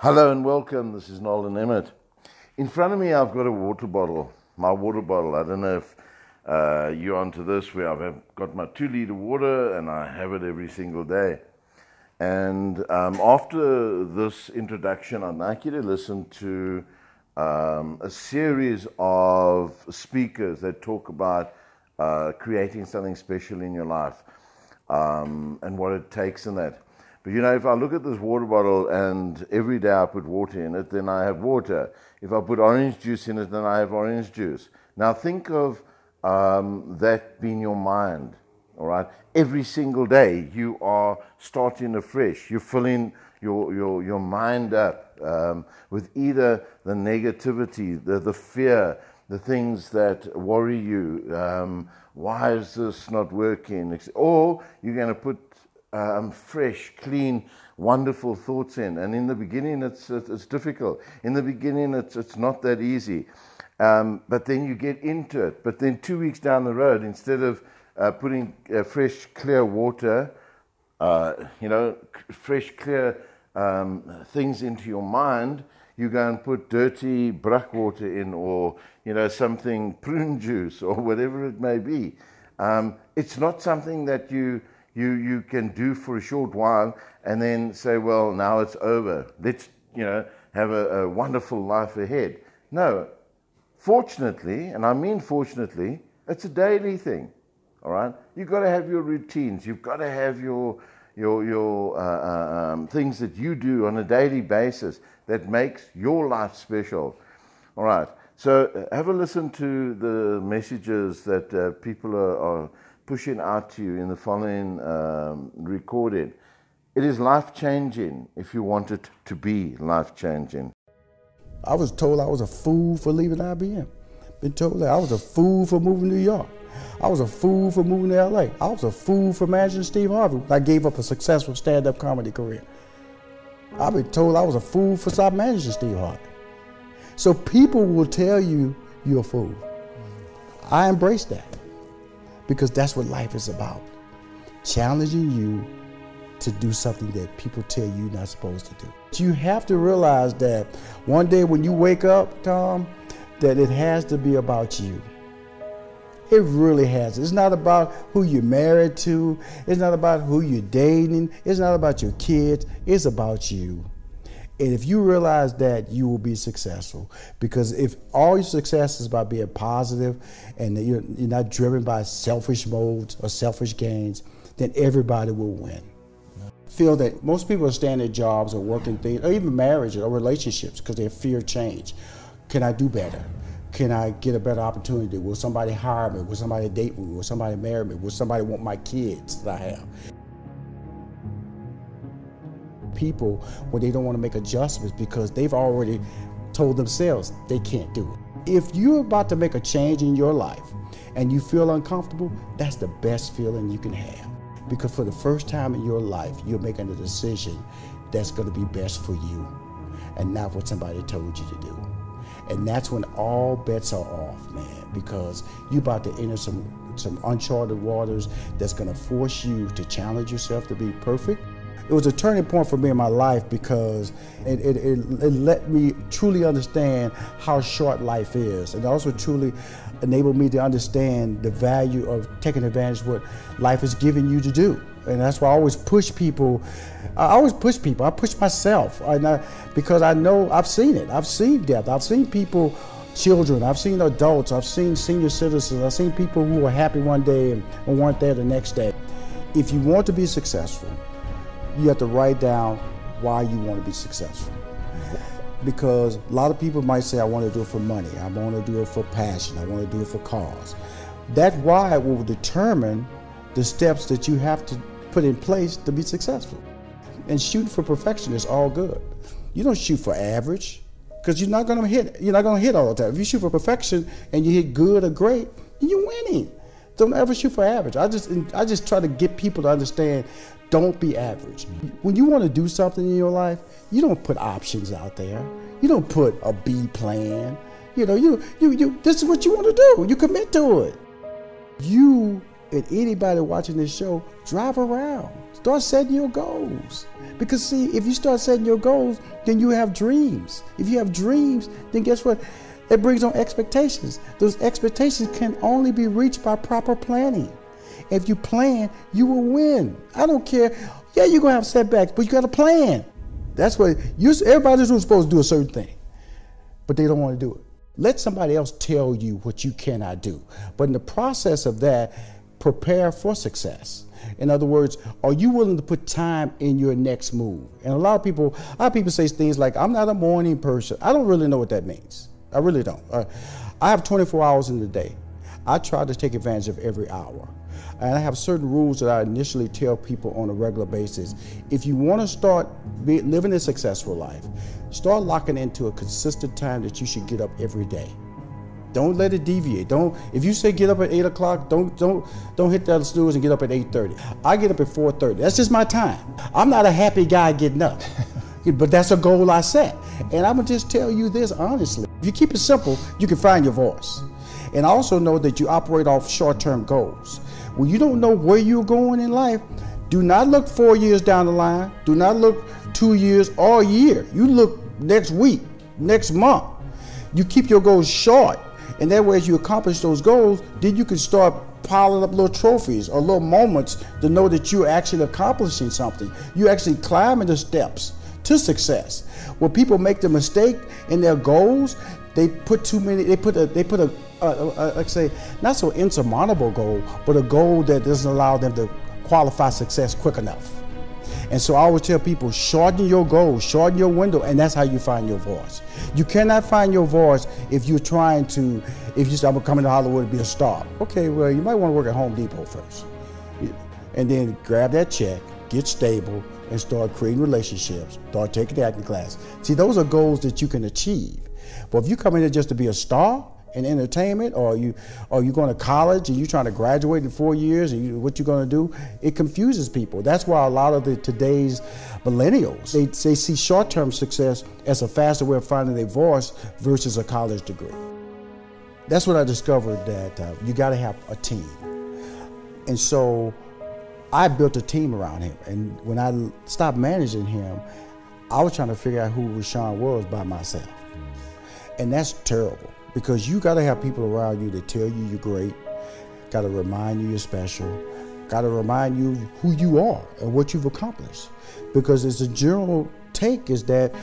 Hello and welcome. This is Nolan Emmett. In front of me, I've got a water bottle. My water bottle. I don't know if uh, you're onto this, where I've got my two liter water and I have it every single day. And um, after this introduction, I'd like you to listen to um, a series of speakers that talk about uh, creating something special in your life um, and what it takes in that. But you know, if I look at this water bottle and every day I put water in it, then I have water. If I put orange juice in it, then I have orange juice. Now think of um, that being your mind, all right? Every single day you are starting afresh. You're filling your, your, your mind up um, with either the negativity, the, the fear, the things that worry you. Um, why is this not working? Or you're going to put um, fresh, clean, wonderful thoughts in. And in the beginning, it's, it's difficult. In the beginning, it's, it's not that easy. Um, but then you get into it. But then two weeks down the road, instead of uh, putting uh, fresh, clear water, uh, you know, fresh, clear um, things into your mind, you go and put dirty brack water in or, you know, something prune juice or whatever it may be. Um, it's not something that you you, you can do for a short while and then say, well, now it's over. Let's, you know, have a, a wonderful life ahead. No, fortunately, and I mean fortunately, it's a daily thing. All right, you've got to have your routines. You've got to have your your your uh, uh um, things that you do on a daily basis that makes your life special. All right. So uh, have a listen to the messages that uh, people are, are pushing out to you in the following um, recording. It is life changing if you want it to be life changing. I was told I was a fool for leaving IBM. Been told that I was a fool for moving to New York. I was a fool for moving to LA. I was a fool for managing Steve Harvey. I gave up a successful stand-up comedy career. I've been told I was a fool for stop managing Steve Harvey. So people will tell you you're a fool. I embrace that because that's what life is about challenging you to do something that people tell you you're not supposed to do. You have to realize that one day when you wake up, Tom, that it has to be about you. It really has. It's not about who you're married to. It's not about who you're dating. It's not about your kids. It's about you. And if you realize that, you will be successful. Because if all your success is about being positive and you're, you're not driven by selfish modes or selfish gains, then everybody will win. Feel that most people are staying at jobs or working things, or even marriage or relationships because they fear change. Can I do better? Can I get a better opportunity? Will somebody hire me? Will somebody date me? Will somebody marry me? Will somebody want my kids that I have? People when they don't want to make adjustments because they've already told themselves they can't do it. If you're about to make a change in your life and you feel uncomfortable, that's the best feeling you can have. Because for the first time in your life, you're making a decision that's going to be best for you and not what somebody told you to do. And that's when all bets are off, man, because you're about to enter some, some uncharted waters that's going to force you to challenge yourself to be perfect it was a turning point for me in my life because it, it, it, it let me truly understand how short life is. And also truly enabled me to understand the value of taking advantage of what life is giving you to do. And that's why I always push people. I always push people. I push myself I, because I know I've seen it. I've seen death. I've seen people, children. I've seen adults. I've seen senior citizens. I've seen people who were happy one day and weren't there the next day. If you want to be successful, you have to write down why you want to be successful. Because a lot of people might say, I want to do it for money, I want to do it for passion, I want to do it for cause. That why will determine the steps that you have to put in place to be successful. And shooting for perfection is all good. You don't shoot for average because you're not going to hit. You're not to hit all the time. If you shoot for perfection and you hit good or great, you're winning. Don't ever shoot for average. I just I just try to get people to understand don't be average. When you want to do something in your life, you don't put options out there. You don't put a B plan. You know, you you you this is what you want to do. You commit to it. You and anybody watching this show, drive around. Start setting your goals. Because see, if you start setting your goals, then you have dreams. If you have dreams, then guess what? It brings on expectations. Those expectations can only be reached by proper planning. If you plan, you will win. I don't care. Yeah, you're gonna have setbacks, but you got a plan. That's what you. Everybody's supposed to do a certain thing, but they don't want to do it. Let somebody else tell you what you cannot do. But in the process of that, prepare for success. In other words, are you willing to put time in your next move? And a lot of people, a lot of people say things like, "I'm not a morning person." I don't really know what that means. I really don't. Uh, I have 24 hours in the day. I try to take advantage of every hour. And I have certain rules that I initially tell people on a regular basis. If you want to start be, living a successful life, start locking into a consistent time that you should get up every day. Don't let it deviate. Don't if you say get up at eight o'clock, don't don't don't hit that snooze and get up at eight thirty. I get up at four thirty. That's just my time. I'm not a happy guy getting up, but that's a goal I set. And I'm gonna just tell you this honestly. If you keep it simple, you can find your voice. And also know that you operate off short-term goals. When you don't know where you're going in life, do not look four years down the line. Do not look two years or a year. You look next week, next month. You keep your goals short and that way, as you accomplish those goals, then you can start piling up little trophies or little moments to know that you're actually accomplishing something. You're actually climbing the steps to success. When people make the mistake in their goals, they put too many. They put a. They put a. a, a like say, not so insurmountable goal, but a goal that doesn't allow them to qualify success quick enough. And so I always tell people, shorten your goals, shorten your window, and that's how you find your voice. You cannot find your voice if you're trying to, if you say, I'm gonna Hollywood to be a star. Okay, well, you might wanna work at Home Depot first. And then grab that check, get stable, and start creating relationships, start taking the acting class. See, those are goals that you can achieve. But if you come in there just to be a star, in entertainment, or you are you going to college and you're trying to graduate in four years, and you, what you're going to do, it confuses people. That's why a lot of the today's millennials they, they see short-term success as a faster way of finding their voice versus a college degree. That's what I discovered that uh, you got to have a team, and so I built a team around him. And when I stopped managing him, I was trying to figure out who Rushion was by myself, and that's terrible because you got to have people around you that tell you you're great, got to remind you you're special, got to remind you who you are and what you've accomplished. Because it's a general take is that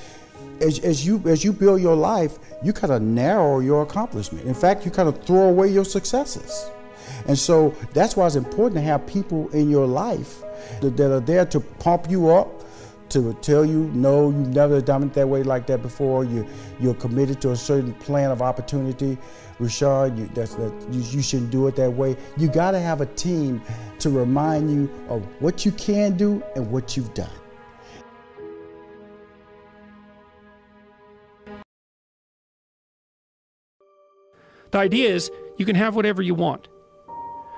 as, as you as you build your life, you kind of narrow your accomplishment. In fact, you kind of throw away your successes. And so that's why it's important to have people in your life that, that are there to pump you up, to tell you, no, you've never done it that way like that before. You, you're committed to a certain plan of opportunity. Richard, you, that's, that, you, you shouldn't do it that way. You got to have a team to remind you of what you can do and what you've done. The idea is you can have whatever you want,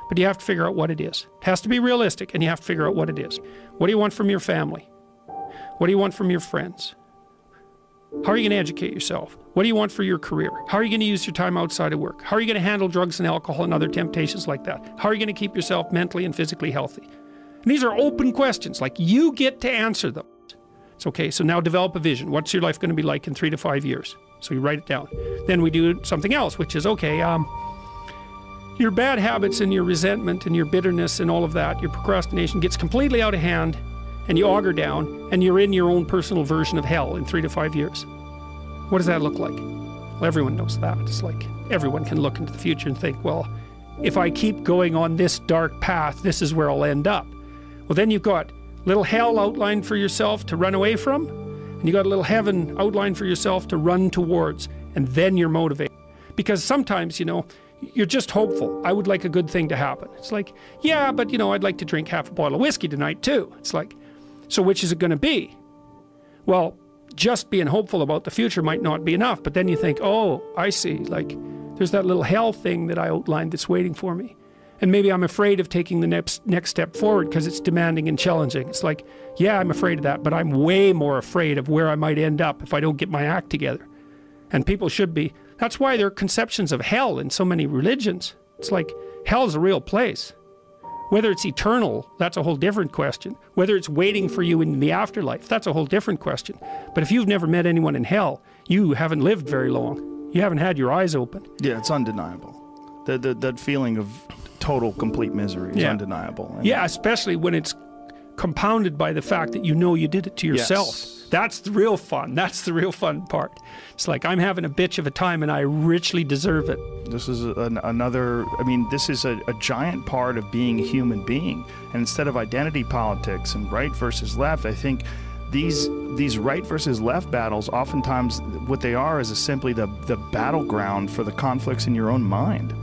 but you have to figure out what it is. It has to be realistic, and you have to figure out what it is. What do you want from your family? What do you want from your friends? How are you going to educate yourself? What do you want for your career? How are you going to use your time outside of work? How are you going to handle drugs and alcohol and other temptations like that? How are you going to keep yourself mentally and physically healthy? And these are open questions, like you get to answer them. It's okay, so now develop a vision. What's your life going to be like in three to five years? So you write it down. Then we do something else, which is okay, um, your bad habits and your resentment and your bitterness and all of that, your procrastination gets completely out of hand and you auger down, and you're in your own personal version of hell in three to five years. What does that look like? Well, everyone knows that. It's like everyone can look into the future and think, well, if I keep going on this dark path, this is where I'll end up. Well, then you've got little hell outlined for yourself to run away from, and you've got a little heaven outlined for yourself to run towards, and then you're motivated. Because sometimes, you know, you're just hopeful. I would like a good thing to happen. It's like, yeah, but you know, I'd like to drink half a bottle of whiskey tonight too. It's like, so, which is it going to be? Well, just being hopeful about the future might not be enough, but then you think, oh, I see, like there's that little hell thing that I outlined that's waiting for me. And maybe I'm afraid of taking the next next step forward because it's demanding and challenging. It's like, yeah, I'm afraid of that, but I'm way more afraid of where I might end up if I don't get my act together. And people should be. That's why there are conceptions of hell in so many religions. It's like hell's a real place. Whether it's eternal, that's a whole different question. Whether it's waiting for you in the afterlife, that's a whole different question. But if you've never met anyone in hell, you haven't lived very long. You haven't had your eyes open. Yeah, it's undeniable. That that, that feeling of total, complete misery is Yeah. undeniable. And Yeah, especially when it's compounded by the fact that you know you did it to yourself. Yes. That's the real fun. That's the real fun part. It's like I'm having a bitch of a time and I richly deserve it. This is an, another. I mean, this is a, a giant part of being a human being. And instead of identity politics and right versus left, I think these these right versus left battles, oftentimes, what they are is a simply the the battleground for the conflicts in your own mind.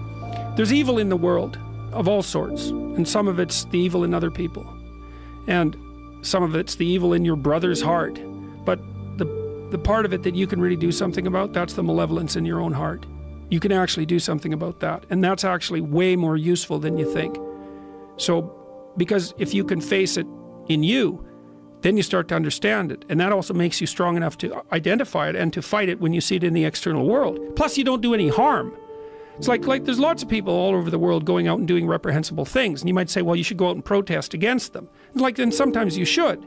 There's evil in the world of all sorts, and some of it's the evil in other people, and some of it's the evil in your brother's heart. But the the part of it that you can really do something about, that's the malevolence in your own heart. You can actually do something about that, and that's actually way more useful than you think. So, because if you can face it in you, then you start to understand it. And that also makes you strong enough to identify it and to fight it when you see it in the external world. Plus, you don't do any harm. It's like, like there's lots of people all over the world going out and doing reprehensible things. And you might say, well, you should go out and protest against them. Like, then sometimes you should.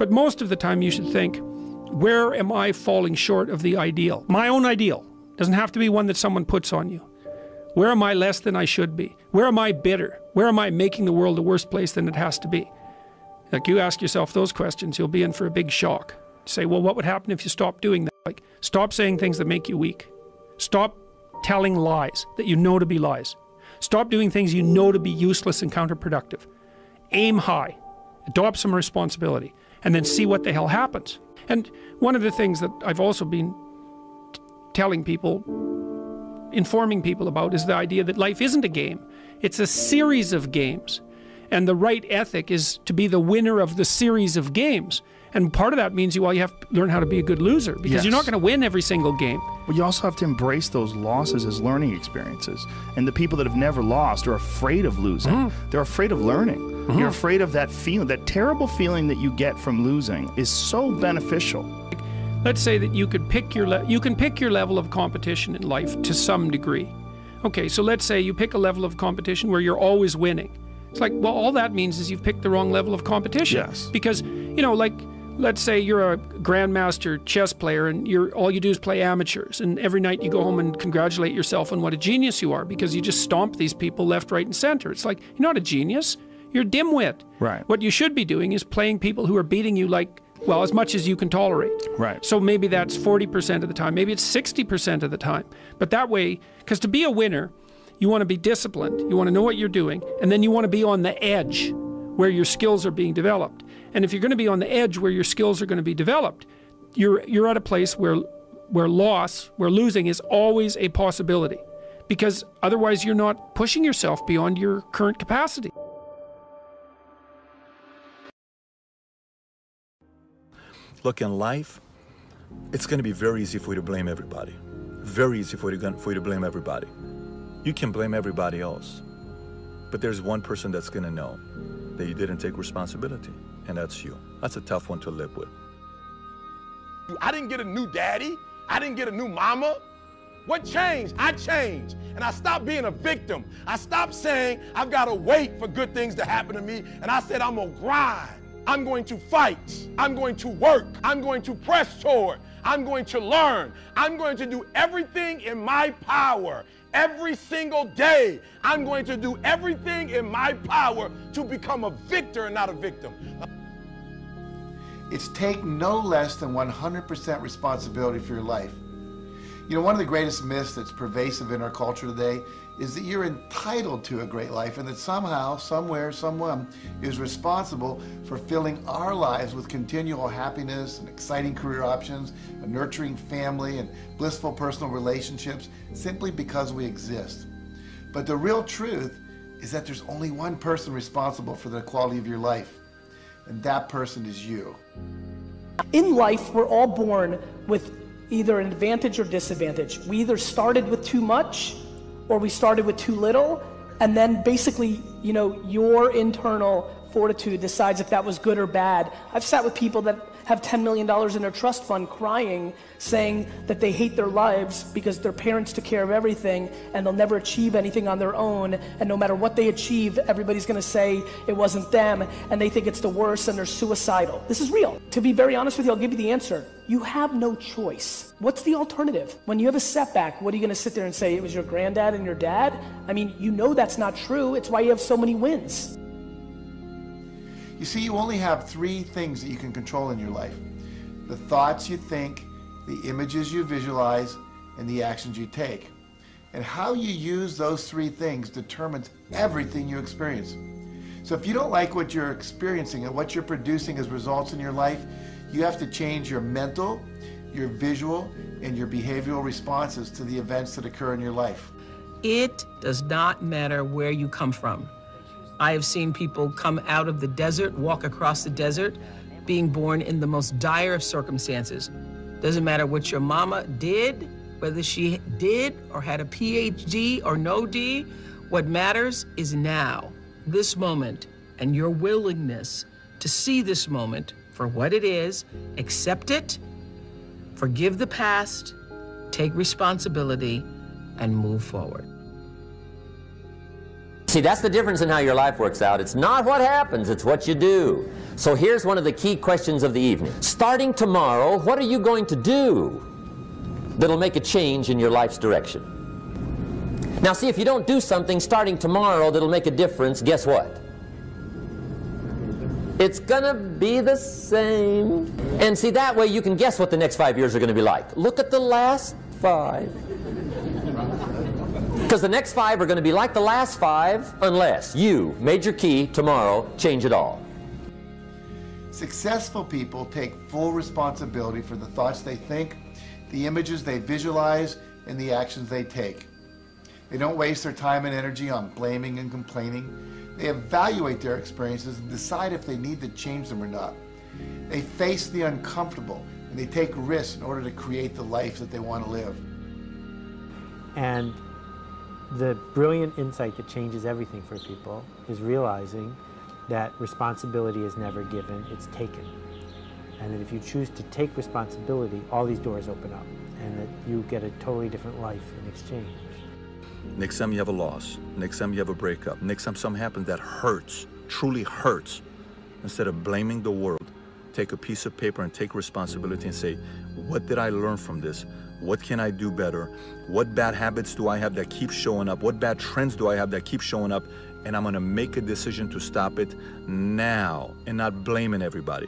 But most of the time, you should think, where am I falling short of the ideal? My own ideal. Doesn't have to be one that someone puts on you. Where am I less than I should be? Where am I bitter? Where am I making the world a worse place than it has to be? Like you ask yourself those questions, you'll be in for a big shock. Say, well, what would happen if you stopped doing that? Like, stop saying things that make you weak. Stop telling lies that you know to be lies. Stop doing things you know to be useless and counterproductive. Aim high, adopt some responsibility, and then see what the hell happens. And one of the things that I've also been t- telling people informing people about is the idea that life isn't a game, it's a series of games. And the right ethic is to be the winner of the series of games. And part of that means you well, you have to learn how to be a good loser because you're not going to win every single game. But you also have to embrace those losses as learning experiences. And the people that have never lost are afraid of losing. Mm-hmm. They're afraid of learning. You're mm-hmm. afraid of that feeling, that terrible feeling that you get from losing is so beneficial. Let's say that you could pick your le- you can pick your level of competition in life to some degree. Okay, so let's say you pick a level of competition where you're always winning. It's like, well, all that means is you've picked the wrong level of competition. Yes. Because, you know, like let's say you're a grandmaster chess player and you're all you do is play amateurs and every night you go home and congratulate yourself on what a genius you are because you just stomp these people left, right, and center. It's like you're not a genius. You're dimwit. Right. What you should be doing is playing people who are beating you like well, as much as you can tolerate. Right. So maybe that's 40% of the time, maybe it's 60% of the time. But that way, because to be a winner, you want to be disciplined, you want to know what you're doing, and then you want to be on the edge where your skills are being developed. And if you're going to be on the edge where your skills are going to be developed, you're you're at a place where where loss, where losing is always a possibility. Because otherwise you're not pushing yourself beyond your current capacity. Look, in life, it's going to be very easy for you to blame everybody. Very easy for you, to, for you to blame everybody. You can blame everybody else. But there's one person that's going to know that you didn't take responsibility, and that's you. That's a tough one to live with. I didn't get a new daddy. I didn't get a new mama. What changed? I changed. And I stopped being a victim. I stopped saying I've got to wait for good things to happen to me. And I said I'm going to grind. I'm going to fight. I'm going to work. I'm going to press toward. I'm going to learn. I'm going to do everything in my power. Every single day, I'm going to do everything in my power to become a victor and not a victim. It's take no less than 100% responsibility for your life. You know, one of the greatest myths that's pervasive in our culture today is that you're entitled to a great life and that somehow, somewhere, someone is responsible for filling our lives with continual happiness and exciting career options, a nurturing family, and blissful personal relationships simply because we exist. But the real truth is that there's only one person responsible for the quality of your life, and that person is you. In life, we're all born with either an advantage or disadvantage. We either started with too much or we started with too little, and then basically, you know, your internal fortitude decides if that was good or bad. I've sat with people that have $10 million in their trust fund crying, saying that they hate their lives because their parents took care of everything and they'll never achieve anything on their own. And no matter what they achieve, everybody's to say it wasn't them and they think it's the worst and they're suicidal. This is real. To be very honest with you, I'll give you the answer. You have no choice. What's the alternative? When you have a setback, what are you to sit there and say it was your granddad and your dad? I mean, you know that's not true. It's why you have so many wins. You see, you only have three things that you can control in your life the thoughts you think, the images you visualize, and the actions you take. And how you use those three things determines everything you experience. So if you don't like what you're experiencing and what you're producing as results in your life, you have to change your mental, your visual, and your behavioral responses to the events that occur in your life. It does not matter where you come from. I have seen people come out of the desert, walk across the desert, being born in the most dire of circumstances. Doesn't matter what your mama did, whether she did or had a PhD or no D, what matters is now, this moment, and your willingness to see this moment for what it is, accept it, forgive the past, take responsibility, and move forward. See, that's the difference in how your life works out. It's not what happens, it's what you do. So here's one of the key questions of the evening. Starting tomorrow, what are you going to do that'll make a change in your life's direction? Now, see, if you don't do something starting tomorrow that'll make a difference, guess what? It's gonna be the same. And see, that way you can guess what the next five years are gonna be like. Look at the last five. Because the next five are going to be like the last five unless you, major key, tomorrow, change it all. Successful people take full responsibility for the thoughts they think, the images they visualize, and the actions they take. They don't waste their time and energy on blaming and complaining. They evaluate their experiences and decide if they need to change them or not. They face the uncomfortable and they take risks in order to create the life that they want to live. And the brilliant insight that changes everything for people is realizing that responsibility is never given, it's taken. And that if you choose to take responsibility, all these doors open up and that you get a totally different life in exchange. Next time you have a loss, next time you have a breakup, next time something happens that hurts, truly hurts, instead of blaming the world, take a piece of paper and take responsibility and say, what did I learn from this? What can I do better? What bad habits do I have that keep showing up? What bad trends do I have that keep showing up? And I'm gonna make a decision to stop it now and not blaming everybody.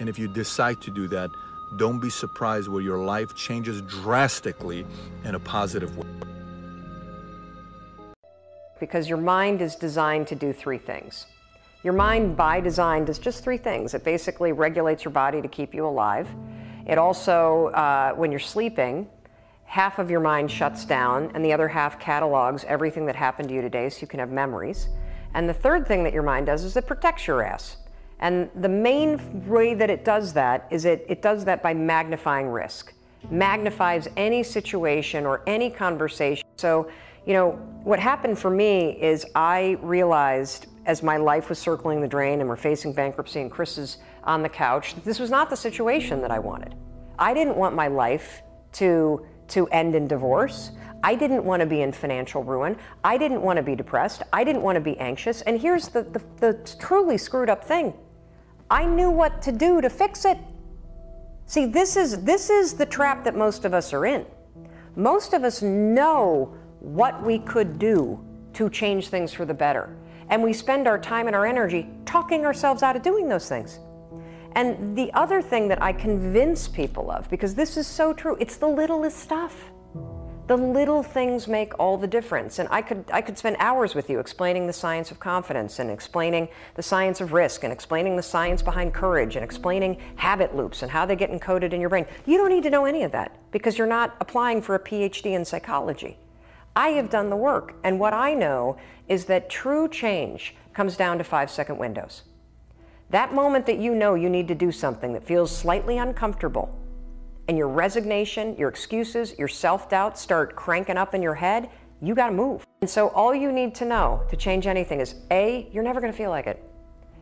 And if you decide to do that, don't be surprised where your life changes drastically in a positive way. Because your mind is designed to do three things. Your mind, by design, does just three things. It basically regulates your body to keep you alive. It also, uh, when you're sleeping, half of your mind shuts down and the other half catalogs everything that happened to you today so you can have memories. And the third thing that your mind does is it protects your ass. And the main way that it does that is it, it does that by magnifying risk, magnifies any situation or any conversation. So, you know, what happened for me is I realized as my life was circling the drain and we're facing bankruptcy and Chris is on the couch. This was not the situation that I wanted. I didn't want my life to, to end in divorce. I didn't want to be in financial ruin. I didn't want to be depressed. I didn't want to be anxious. And here's the, the, the truly screwed up thing I knew what to do to fix it. See, this is, this is the trap that most of us are in. Most of us know what we could do to change things for the better. And we spend our time and our energy talking ourselves out of doing those things. And the other thing that I convince people of, because this is so true, it's the littlest stuff. The little things make all the difference. And I could, I could spend hours with you explaining the science of confidence and explaining the science of risk and explaining the science behind courage and explaining habit loops and how they get encoded in your brain. You don't need to know any of that because you're not applying for a PhD in psychology. I have done the work, and what I know is that true change comes down to five second windows. That moment that you know you need to do something that feels slightly uncomfortable, and your resignation, your excuses, your self doubt start cranking up in your head, you got to move. And so, all you need to know to change anything is A, you're never going to feel like it.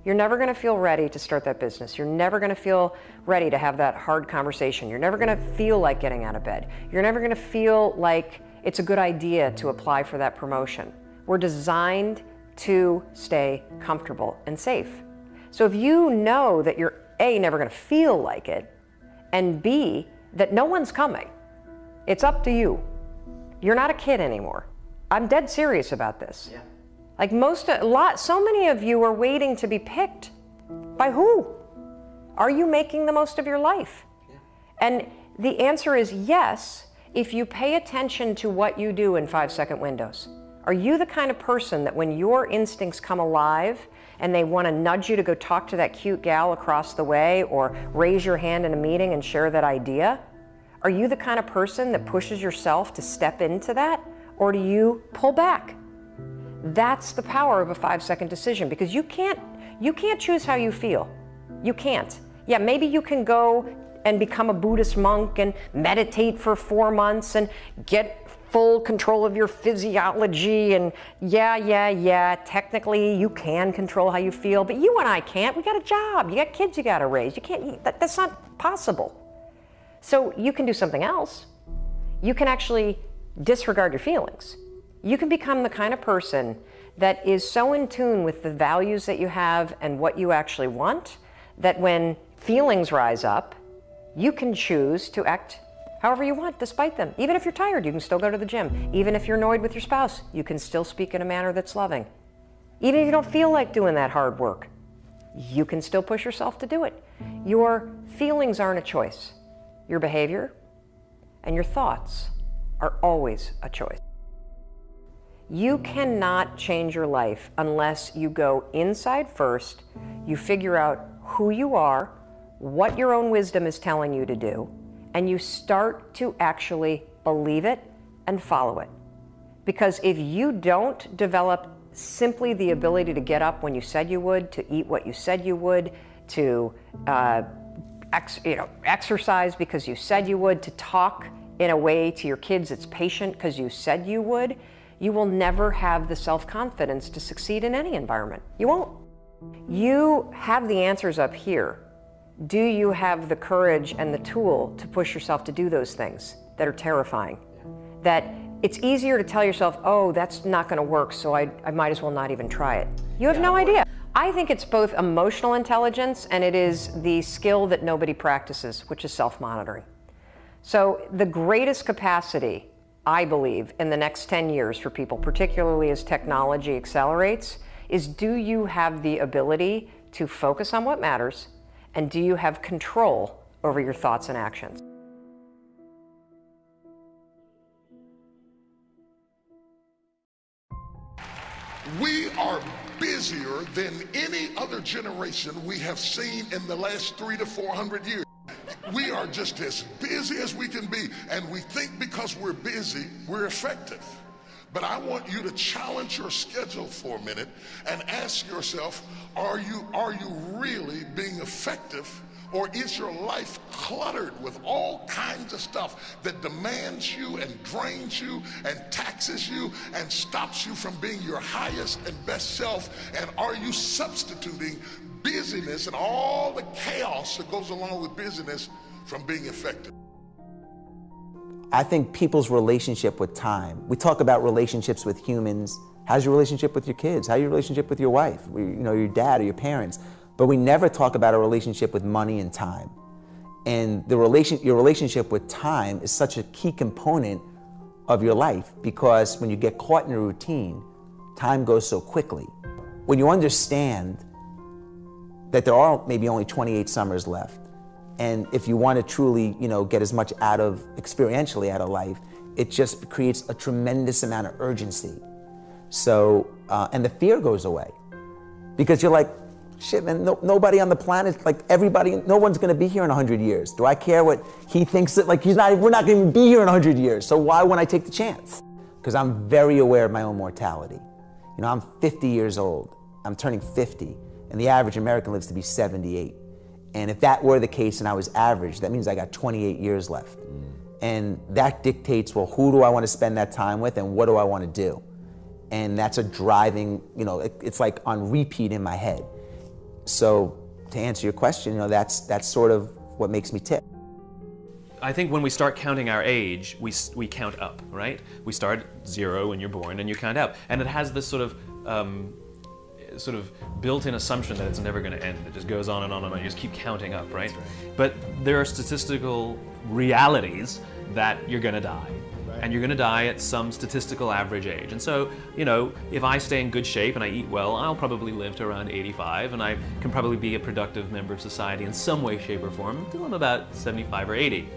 You're never going to feel ready to start that business. You're never going to feel ready to have that hard conversation. You're never going to feel like getting out of bed. You're never going to feel like it's a good idea to apply for that promotion. We're designed to stay comfortable and safe. So if you know that you're A, never going to feel like it, and B, that no one's coming, it's up to you. You're not a kid anymore. I'm dead serious about this. Yeah. Like most, a lot, so many of you are waiting to be picked. By who? Are you making the most of your life? Yeah. And the answer is yes, if you pay attention to what you do in five second windows. Are you the kind of person that when your instincts come alive and they want to nudge you to go talk to that cute gal across the way or raise your hand in a meeting and share that idea? Are you the kind of person that pushes yourself to step into that? Or do you pull back? That's the power of a five second decision because you can't you can't choose how you feel. You can't. Yeah, maybe you can go and become a Buddhist monk and meditate for four months and get full control of your physiology and yeah, yeah, yeah, technically you can control how you feel, but you and I can't. We got a job. You got kids you got to raise. You can't that, that's not possible. So you can do something else. You can actually disregard your feelings you can become the kind of person that is so in tune with the values that you have and what you actually want that when feelings rise up, you can choose to act however you want despite them. Even if you're tired, you can still go to the gym. Even if you're annoyed with your spouse, you can still speak in a manner that's loving. Even if you don't feel like doing that hard work, you can still push yourself to do it. Your feelings aren't a choice. Your behavior and your thoughts are always a choice. You cannot change your life unless you go inside first, you figure out who you are, what your own wisdom is telling you to do, and you start to actually believe it and follow it. Because if you don't develop simply the ability to get up when you said you would, to eat what you said you would, to uh, ex- you know, exercise because you said you would, to talk in a way to your kids that's patient because you said you would, you will never have the self confidence to succeed in any environment. You won't. You have the answers up here. Do you have the courage and the tool to push yourself to do those things that are terrifying? That it's easier to tell yourself, oh, that's not going to work, so I, I might as well not even try it. You have yeah, no idea. I think it's both emotional intelligence and it is the skill that nobody practices, which is self monitoring. So, the greatest capacity I believe, in the next 10 years for people, particularly as technology accelerates, is do you have the ability to focus on what matters and do you have control over your thoughts and actions? We are busier than any other generation we have seen in the last three to 400 years. We are just as busy as we can be, and we think because we're busy, we're effective. But I want you to challenge your schedule for a minute and ask yourself, are you, are you really being effective or is your life cluttered with all kinds of stuff that demands you and drains you and taxes you and stops you from being your highest and best self? And are you substituting busyness and all the chaos that goes along with busyness from being effective? I think people's relationship with time. We talk about relationships with humans. How's your relationship with your kids? How's your relationship with your wife? You know, your dad or your parents. But we never talk about a relationship with money and time. And the relation, your relationship with time is such a key component of your life because when you get caught in a routine, time goes so quickly. When you understand that there are maybe only 28 summers left. And if you want to truly, you know, get as much out of experientially out of life, it just creates a tremendous amount of urgency. So, uh, and the fear goes away because you're like, shit, man, no, nobody on the planet, like everybody, no one's going to be here in 100 years. Do I care what he thinks that, like, he's not, we're not going to be here in 100 years. So why wouldn't I take the chance? Because I'm very aware of my own mortality. You know, I'm 50 years old. I'm turning 50 and the average American lives to be 78. And if that were the case and I was average, that means I got 28 years left. Mm. And that dictates, well, who do I want to spend that time with and what do I want to do? And that's a driving, you know, it, it's like on repeat in my head. so to answer your question, you know, that's that's sort of what makes me tick. I think when we start counting our age, we, we count up, right? We start zero when you're born and you count up. And it has this sort of um, sort of built-in assumption that it's never going to end. It just goes on and on and on. You just keep counting up, right? But there are statistical realities that you're going to die. And you're going to die at some statistical average age. And so, you know, if I stay in good shape and I eat well, I'll probably live to around 85 and I can probably be a productive member of society in some way, shape, or form until I'm about 75 or 80.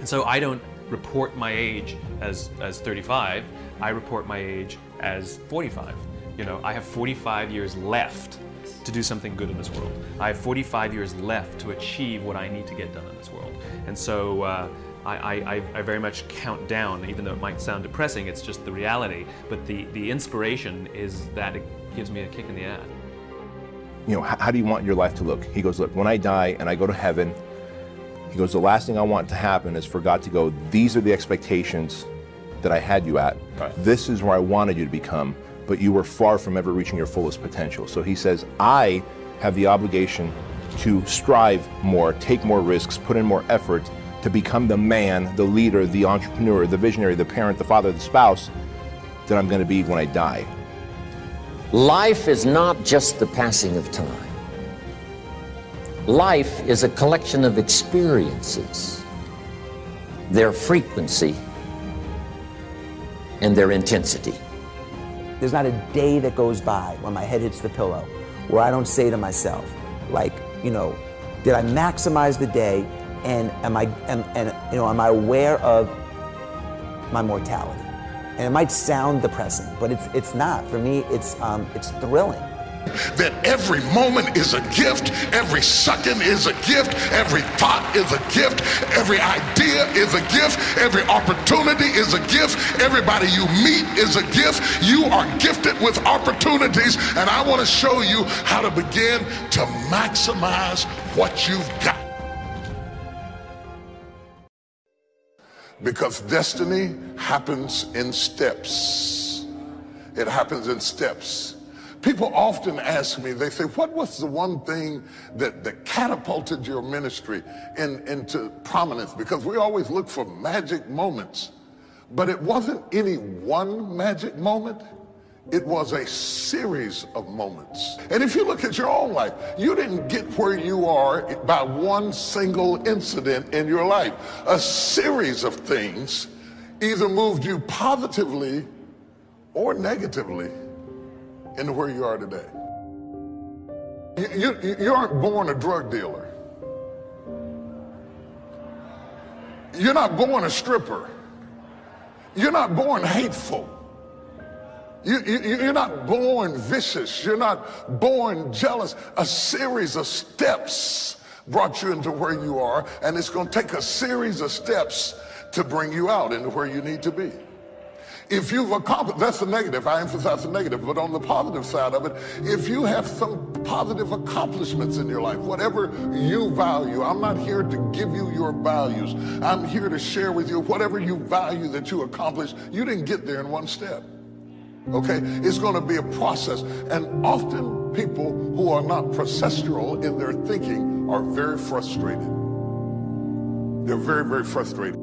And so I don't report my age as, as 35, I report my age as 45. You know, I have 45 years left to do something good in this world. I have 45 years left to achieve what I need to get done in this world. And so uh, I, I, I, very much count down, even though it might sound depressing, it's just the reality. But the, the inspiration is that it gives me a kick in the ass. You know, how, how do you want your life to look? He goes, Look, when I die and I go to heaven, he goes, The last thing I want to happen is for God to go, These are the expectations that I had you at. Right. This is where I wanted you to become, but you were far from ever reaching your fullest potential. So he says, I have the obligation to strive more, take more risks, put in more effort to become the man, the leader, the entrepreneur, the visionary, the parent, the father, the spouse that I'm going to be when I die. Life is not just the passing of time. Life is a collection of experiences, their frequency, and their intensity. There's not a day that goes by when my head hits the pillow where I don't say to myself, like, you know, did I maximize the day and am I, am, and, you know, am I aware of my mortality? And it might sound depressing, but it's, it's not. For me, it's, um, it's thrilling that every moment is a gift, every second is a gift, every thought is a gift, every idea is a gift, every opportunity is a gift, everybody you meet is a gift. You are gifted with opportunities, and I want to show you how to begin to maximize what you've got. Because destiny happens in steps. It happens in steps. People often ask me, they say, what was the one thing that, that catapulted your ministry in, into prominence? Because we always look for magic moments, but it wasn't any one magic moment. It was a series of moments. And if you look at your own life, you didn't get where you are by one single incident in your life. A series of things either moved you positively or negatively into where you are today. You, you, you aren't born a drug dealer. You're not born a stripper. You're not born hateful. You, you, you're not born vicious. You're not born jealous. A series of steps brought you into where you are, and it's going to take a series of steps to bring you out into where you need to be if you've accomplished, that's the negative, I emphasize the negative, but on the positive side of it, if you have some positive accomplishments in your life, whatever you value, I'm not here to give you your values. I'm here to share with you whatever you value that you accomplished. You didn't get there in one step. Okay? It's going to be a process. And often people who are not procedural in their thinking are very frustrated. They're very, very frustrated.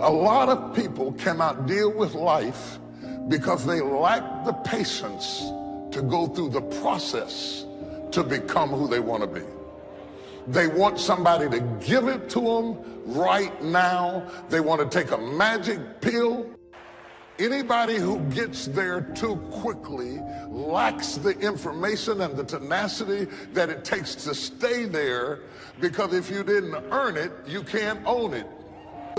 A lot of people cannot deal with life because they lack the patience to go through the process to become who they want to be. They want somebody to give it to them right now. They want to take a magic pill. Anybody who gets there too quickly lacks the information and the tenacity that it takes to stay there because if you didn't earn it, you can't own it.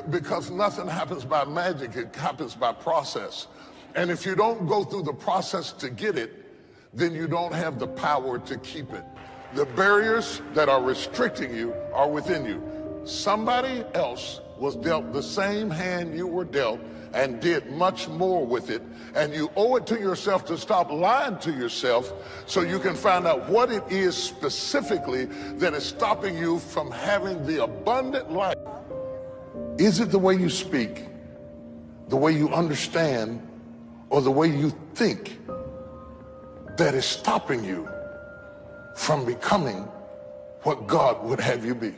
Because nothing happens by magic, it happens by process. And if you don't go through the process to get it, then you don't have the power to keep it. The barriers that are restricting you are within you. Somebody else was dealt the same hand you were dealt and did much more with it. And you owe it to yourself to stop lying to yourself so you can find out what it is specifically that is stopping you from having the abundant life. Is it the way you speak, the way you understand, or the way you think that is stopping you from becoming what God would have you be.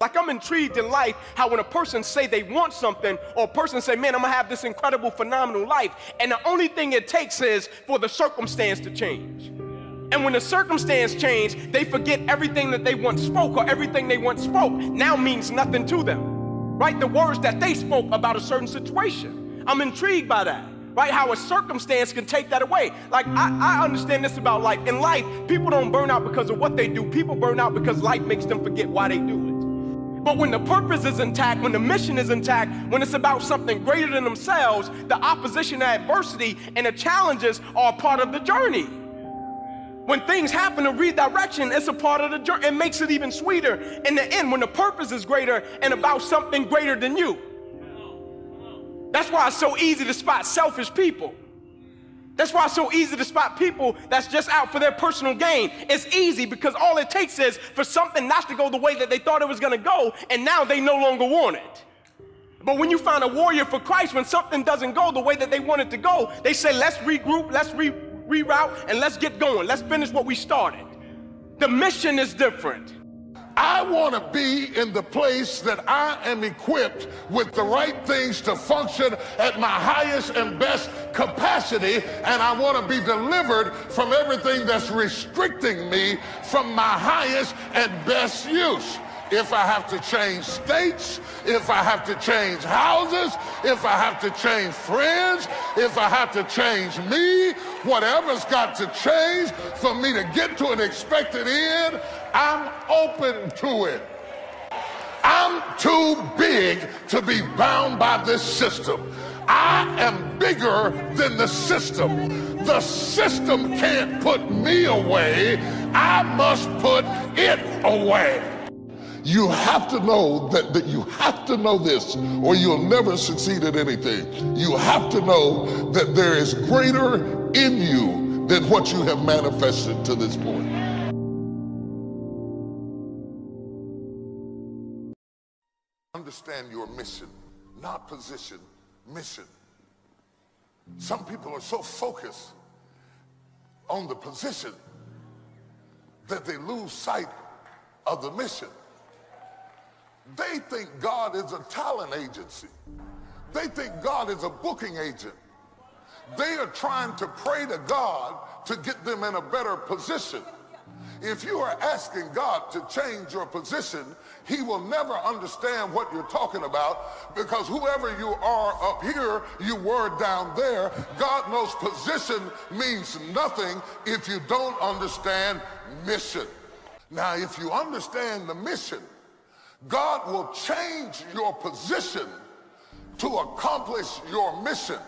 Like I'm intrigued in life how when a person say they want something or a person say, man, I'm gonna have this incredible, phenomenal life, and the only thing it takes is for the circumstance to change. And when the circumstance change, they forget everything that they once spoke or everything they once spoke now means nothing to them. Right? The words that they spoke about a certain situation. I'm intrigued by that. Right? How a circumstance can take that away. Like, I, I understand this about life. In life, people don't burn out because of what they do, people burn out because life makes them forget why they do it. But when the purpose is intact, when the mission is intact, when it's about something greater than themselves, the opposition, the adversity, and the challenges are part of the journey. When things happen to redirection, it's a part of the journey. It makes it even sweeter in the end when the purpose is greater and about something greater than you. That's why it's so easy to spot selfish people. That's why it's so easy to spot people that's just out for their personal gain. It's easy because all it takes is for something not to go the way that they thought it was going to go, and now they no longer want it. But when you find a warrior for Christ, when something doesn't go the way that they want it to go, they say, let's regroup, let's re- reroute, and let's get going. Let's finish what we started. The mission is different. I want to be in the place that I am equipped with the right things to function at my highest and best capacity, and I want to be delivered from everything that's restricting me from my highest and best use if I have to change states, if I have to change houses, if I have to change friends, if I have to change me, whatever's got to change for me to get to an expected end, I'm open to it. I'm too big to be bound by this system. I am bigger than the system. The system can't put me away. I must put it away. You have to know that, that you have to know this, or you'll never succeed at anything. You have to know that there is greater in you than what you have manifested to this point. Understand your mission, not position, mission. Some people are so focused on the position that they lose sight of the mission. They think God is a talent agency. They think God is a booking agent. They are trying to pray to God to get them in a better position. If you are asking God to change your position, he will never understand what you're talking about because whoever you are up here, you were down there. God knows position means nothing if you don't understand mission. Now, if you understand the mission, God will change your position to accomplish your mission.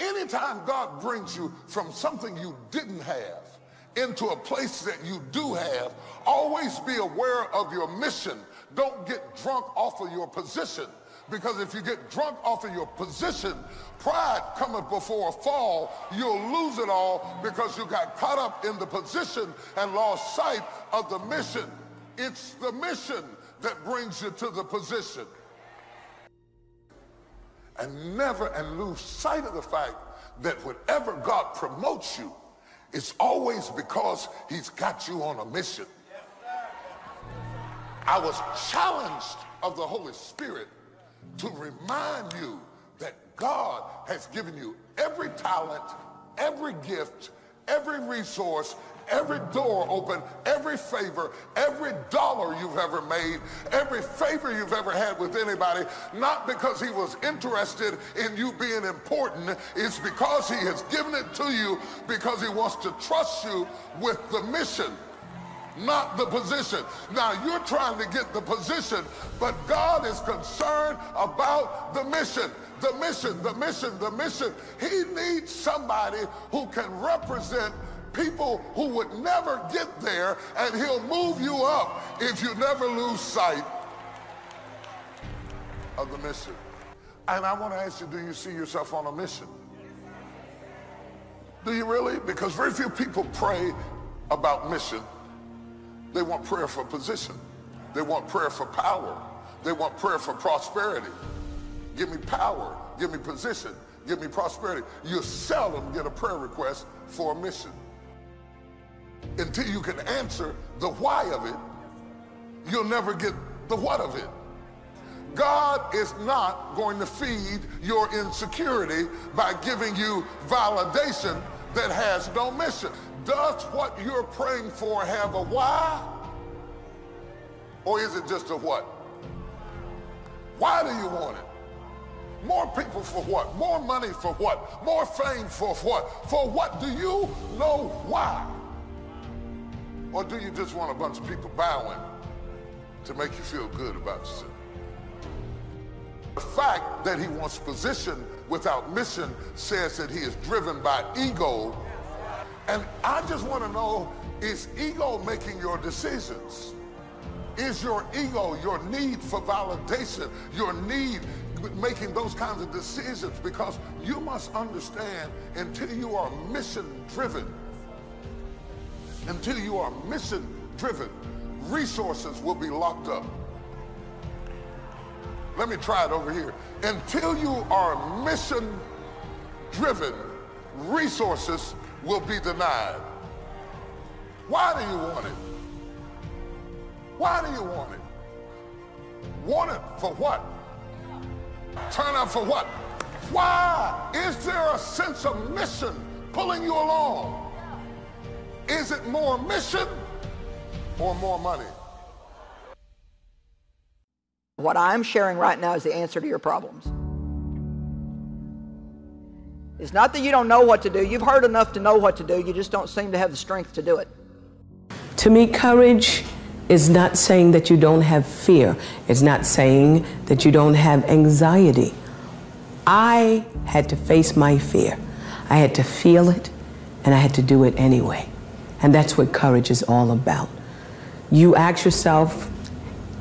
Anytime God brings you from something you didn't have into a place that you do have, always be aware of your mission. Don't get drunk off of your position. Because if you get drunk off of your position, pride cometh before a fall, you'll lose it all because you got caught up in the position and lost sight of the mission. It's the mission that brings you to the position. And never and lose sight of the fact that whenever God promotes you, it's always because he's got you on a mission. I was challenged of the Holy Spirit to remind you that God has given you every talent, every gift, every resource, every door open, every favor, every dollar you've ever made, every favor you've ever had with anybody, not because he was interested in you being important, it's because he has given it to you because he wants to trust you with the mission not the position. Now you're trying to get the position, but God is concerned about the mission. The mission, the mission, the mission. He needs somebody who can represent people who would never get there, and he'll move you up if you never lose sight of the mission. And I want to ask you, do you see yourself on a mission? Do you really? Because very few people pray about mission. They want prayer for position. They want prayer for power. They want prayer for prosperity. Give me power. Give me position. Give me prosperity. You seldom get a prayer request for a mission. Until you can answer the why of it, you'll never get the what of it. God is not going to feed your insecurity by giving you validation that has no mission. Does what you're praying for have a why? Or is it just a what? Why do you want it? More people for what? More money for what? More fame for what? For what? Do you know why? Or do you just want a bunch of people bowing to make you feel good about yourself? The fact that he wants position without mission says that he is driven by ego. And I just want to know, is ego making your decisions? Is your ego, your need for validation, your need making those kinds of decisions? Because you must understand until you are mission driven, until you are mission driven, resources will be locked up. Let me try it over here. Until you are mission driven, resources will be denied. Why do you want it? Why do you want it? Want it for what? Turn out for what? Why? Is there a sense of mission pulling you along? Is it more mission or more money? What I'm sharing right now is the answer to your problems. It's not that you don't know what to do. You've heard enough to know what to do. You just don't seem to have the strength to do it. To me, courage is not saying that you don't have fear. It's not saying that you don't have anxiety. I had to face my fear. I had to feel it, and I had to do it anyway. And that's what courage is all about. You ask yourself,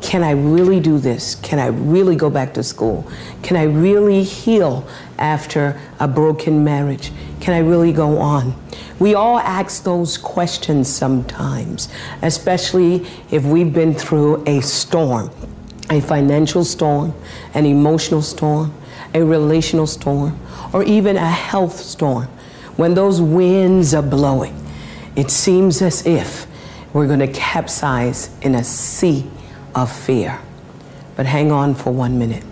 can I really do this? Can I really go back to school? Can I really heal after a broken marriage? Can I really go on? We all ask those questions sometimes, especially if we've been through a storm a financial storm, an emotional storm, a relational storm, or even a health storm. When those winds are blowing, it seems as if we're going to capsize in a sea of fear. But hang on for one minute.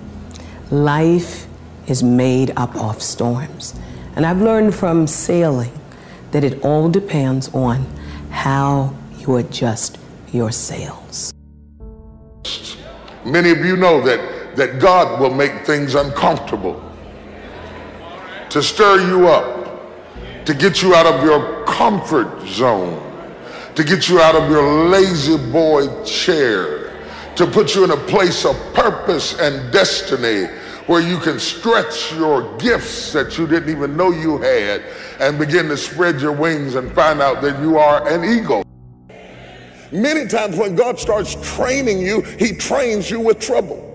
Life is made up of storms. And I've learned from sailing that it all depends on how you adjust your sails. Many of you know that, that God will make things uncomfortable to stir you up, to get you out of your comfort zone, to get you out of your lazy boy chair, to put you in a place of purpose and destiny where you can stretch your gifts that you didn't even know you had and begin to spread your wings and find out that you are an eagle. Many times when God starts training you, he trains you with trouble,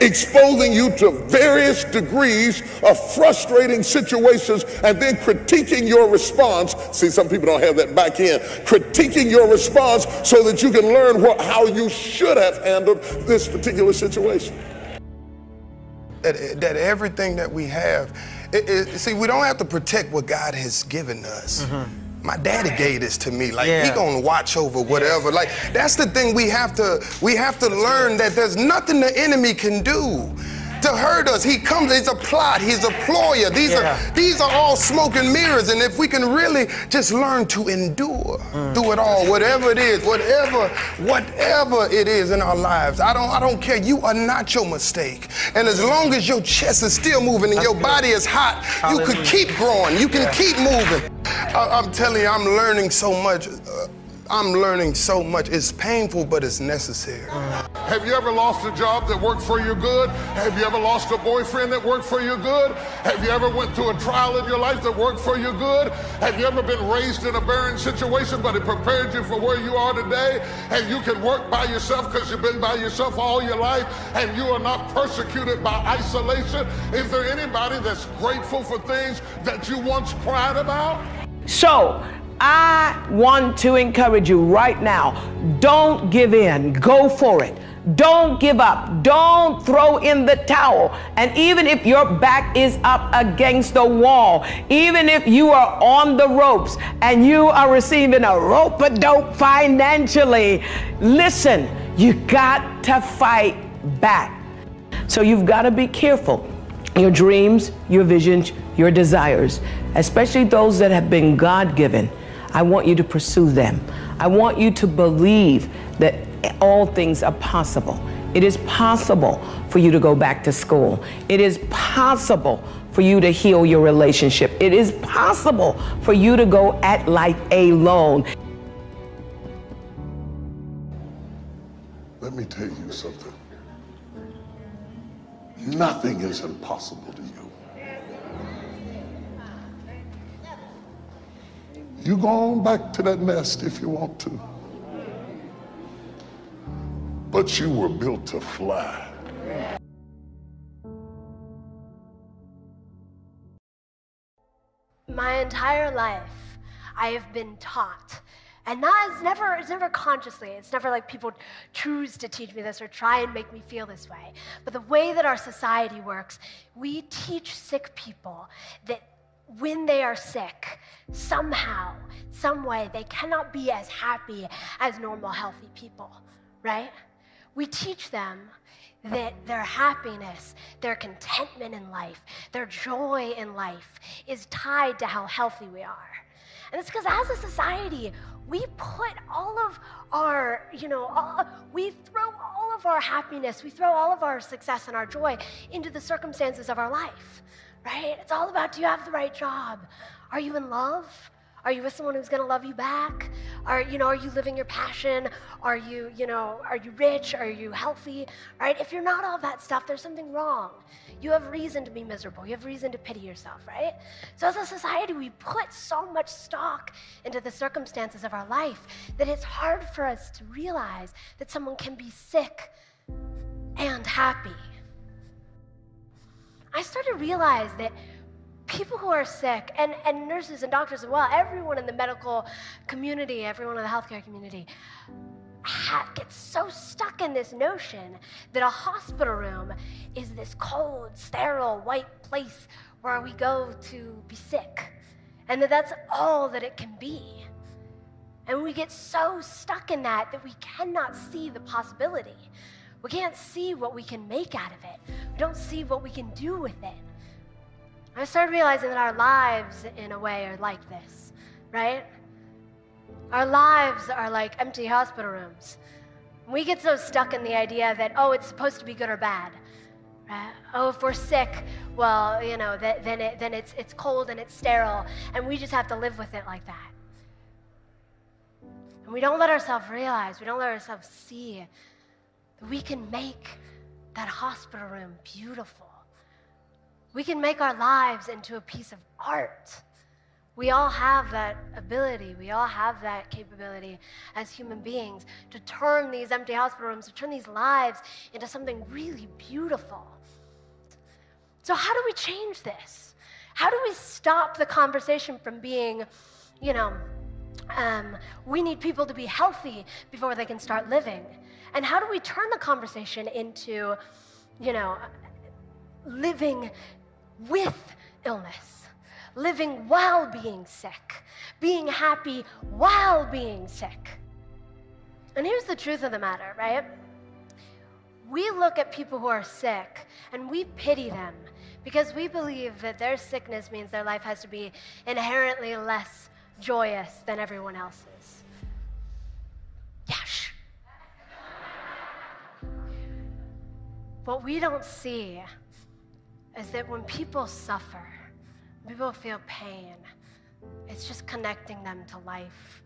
exposing you to various degrees of frustrating situations and then critiquing your response. See, some people don't have that back end. Critiquing your response so that you can learn what, how you should have handled this particular situation. That, that everything that we have, it, it, see, we don't have to protect what God has given us. Mm-hmm my daddy gave this to me. Like yeah. he gonna watch over whatever. Like that's the thing we have to we have to learn that there's nothing the enemy can do to hurt us. He comes, he's a plot, he's a ployer. These yeah. are these are all smoke and mirrors. And if we can really just learn to endure mm. through it all, whatever it is, whatever, whatever it is in our lives, I don't I don't care. You are not your mistake. And as long as your chest is still moving and That's your good. body is hot, Hallelujah. you could keep growing, you can yeah. keep moving. I, am telling you, I'm learning so much. Uh, I'm learning so much. It's painful, but it's necessary. Have you ever lost a job that worked for your good? Have you ever lost a boyfriend that worked for your good? Have you ever went through a trial in your life that worked for your good? Have you ever been raised in a barren situation, but it prepared you for where you are today? And you can work by yourself because you've been by yourself all your life, and you are not persecuted by isolation? Is there anybody that's grateful for things that you once cried about? So, I want to encourage you right now don't give in, go for it. Don't give up. Don't throw in the towel. And even if your back is up against the wall, even if you are on the ropes and you are receiving a rope a dope financially, listen, you got to fight back. So you've got to be careful. Your dreams, your visions, your desires, especially those that have been God given, I want you to pursue them. I want you to believe that all things are possible. It is possible for you to go back to school. It is possible for you to heal your relationship. It is possible for you to go at life alone. Let me tell you something. Nothing is impossible to. You go on back to that nest if you want to. But you were built to fly. My entire life, I have been taught, and that is never it's never consciously. It's never like people choose to teach me this or try and make me feel this way. But the way that our society works, we teach sick people that when they are sick, somehow, some way, they cannot be as happy as normal, healthy people, right? We teach them that their happiness, their contentment in life, their joy in life is tied to how healthy we are. And it's because as a society, we put all of our, you know, all, we throw all of our happiness, we throw all of our success and our joy into the circumstances of our life, right? It's all about do you have the right job? Are you in love? Are you with someone who's going to love you back? Are you know, are you living your passion? Are you, you know, are you rich? Are you healthy? Right? If you're not all that stuff, there's something wrong. You have reason to be miserable. You have reason to pity yourself, right? So as a society, we put so much stock into the circumstances of our life that it's hard for us to realize that someone can be sick and happy. I started to realize that people who are sick, and, and nurses and doctors as well, everyone in the medical community, everyone in the healthcare community, gets so stuck in this notion that a hospital room is this cold, sterile, white place where we go to be sick, and that that's all that it can be. And we get so stuck in that that we cannot see the possibility. We can't see what we can make out of it. We don't see what we can do with it. I started realizing that our lives, in a way, are like this, right? Our lives are like empty hospital rooms. We get so stuck in the idea that, oh, it's supposed to be good or bad. Right? Oh, if we're sick, well, you know, th- then, it, then it's, it's cold and it's sterile, and we just have to live with it like that. And we don't let ourselves realize, we don't let ourselves see that we can make that hospital room beautiful. We can make our lives into a piece of art. We all have that ability, we all have that capability as human beings to turn these empty hospital rooms, to turn these lives into something really beautiful. So, how do we change this? How do we stop the conversation from being, you know, um, we need people to be healthy before they can start living? And how do we turn the conversation into, you know, living with illness, living while being sick, being happy while being sick. And here's the truth of the matter, right? We look at people who are sick and we pity them because we believe that their sickness means their life has to be inherently less joyous than everyone else's. What we don't see is that when people suffer, people feel pain, it's just connecting them to life,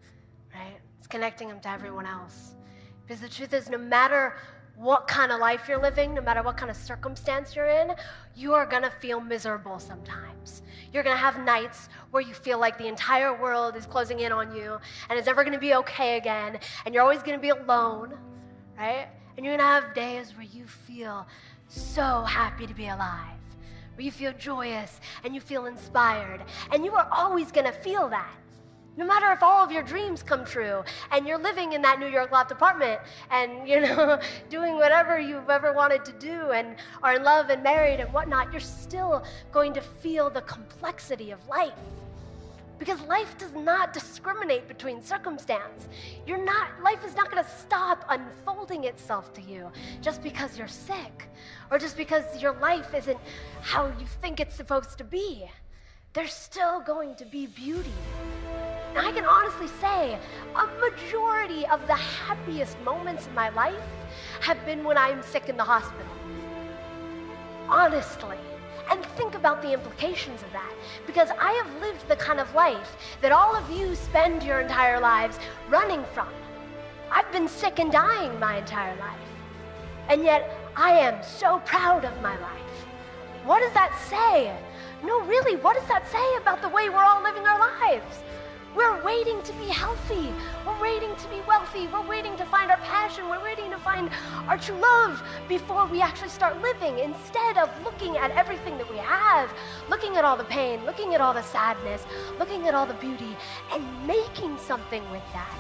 right? It's connecting them to everyone else. Because the truth is, no matter what kind of life you're living, no matter what kind of circumstance you're in, you are gonna feel miserable sometimes. You're gonna have nights where you feel like the entire world is closing in on you and it's never gonna be okay again, and you're always gonna be alone, right? And you're gonna have days where you feel so happy to be alive where you feel joyous and you feel inspired. And you are always going to feel that. No matter if all of your dreams come true and you're living in that New York loft apartment and, you know, doing whatever you've ever wanted to do and are in love and married and whatnot, you're still going to feel the complexity of life. Because life does not discriminate between circumstance. You're not, life is not going to stop unfolding itself to you just because you're sick or just because your life isn't how you think it's supposed to be. There's still going to be beauty. And I can honestly say a majority of the happiest moments in my life have been when I'm sick in the hospital. Honestly. And think about the implications of that. Because I have lived the kind of life that all of you spend your entire lives running from. I've been sick and dying my entire life. And yet, I am so proud of my life. What does that say? No, really, what does that say about the way we're all living our lives? We're waiting to be healthy. We're waiting to be wealthy. We're waiting to find our passion. We're waiting to find our true love before we actually start living instead of looking at everything that we have, looking at all the pain, looking at all the sadness, looking at all the beauty, and making something with that.